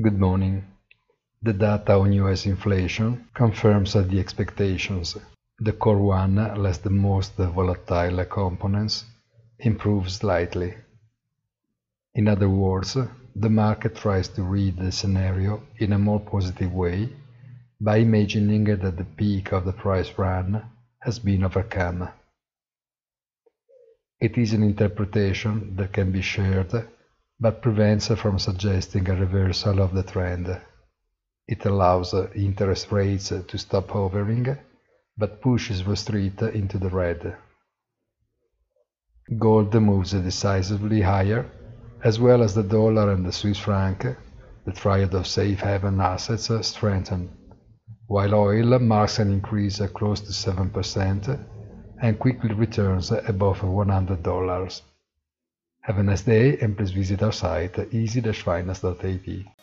Good morning. The data on US inflation confirms the expectations. The core one, less the most volatile components, improves slightly. In other words, the market tries to read the scenario in a more positive way by imagining that the peak of the price run has been overcome. It is an interpretation that can be shared but prevents from suggesting a reversal of the trend. It allows interest rates to stop hovering, but pushes the street into the red. Gold moves decisively higher, as well as the dollar and the Swiss franc, the triad of safe haven assets strengthen, while oil marks an increase close to 7% and quickly returns above $100. Have a nice day and please visit our site easy-finance.at.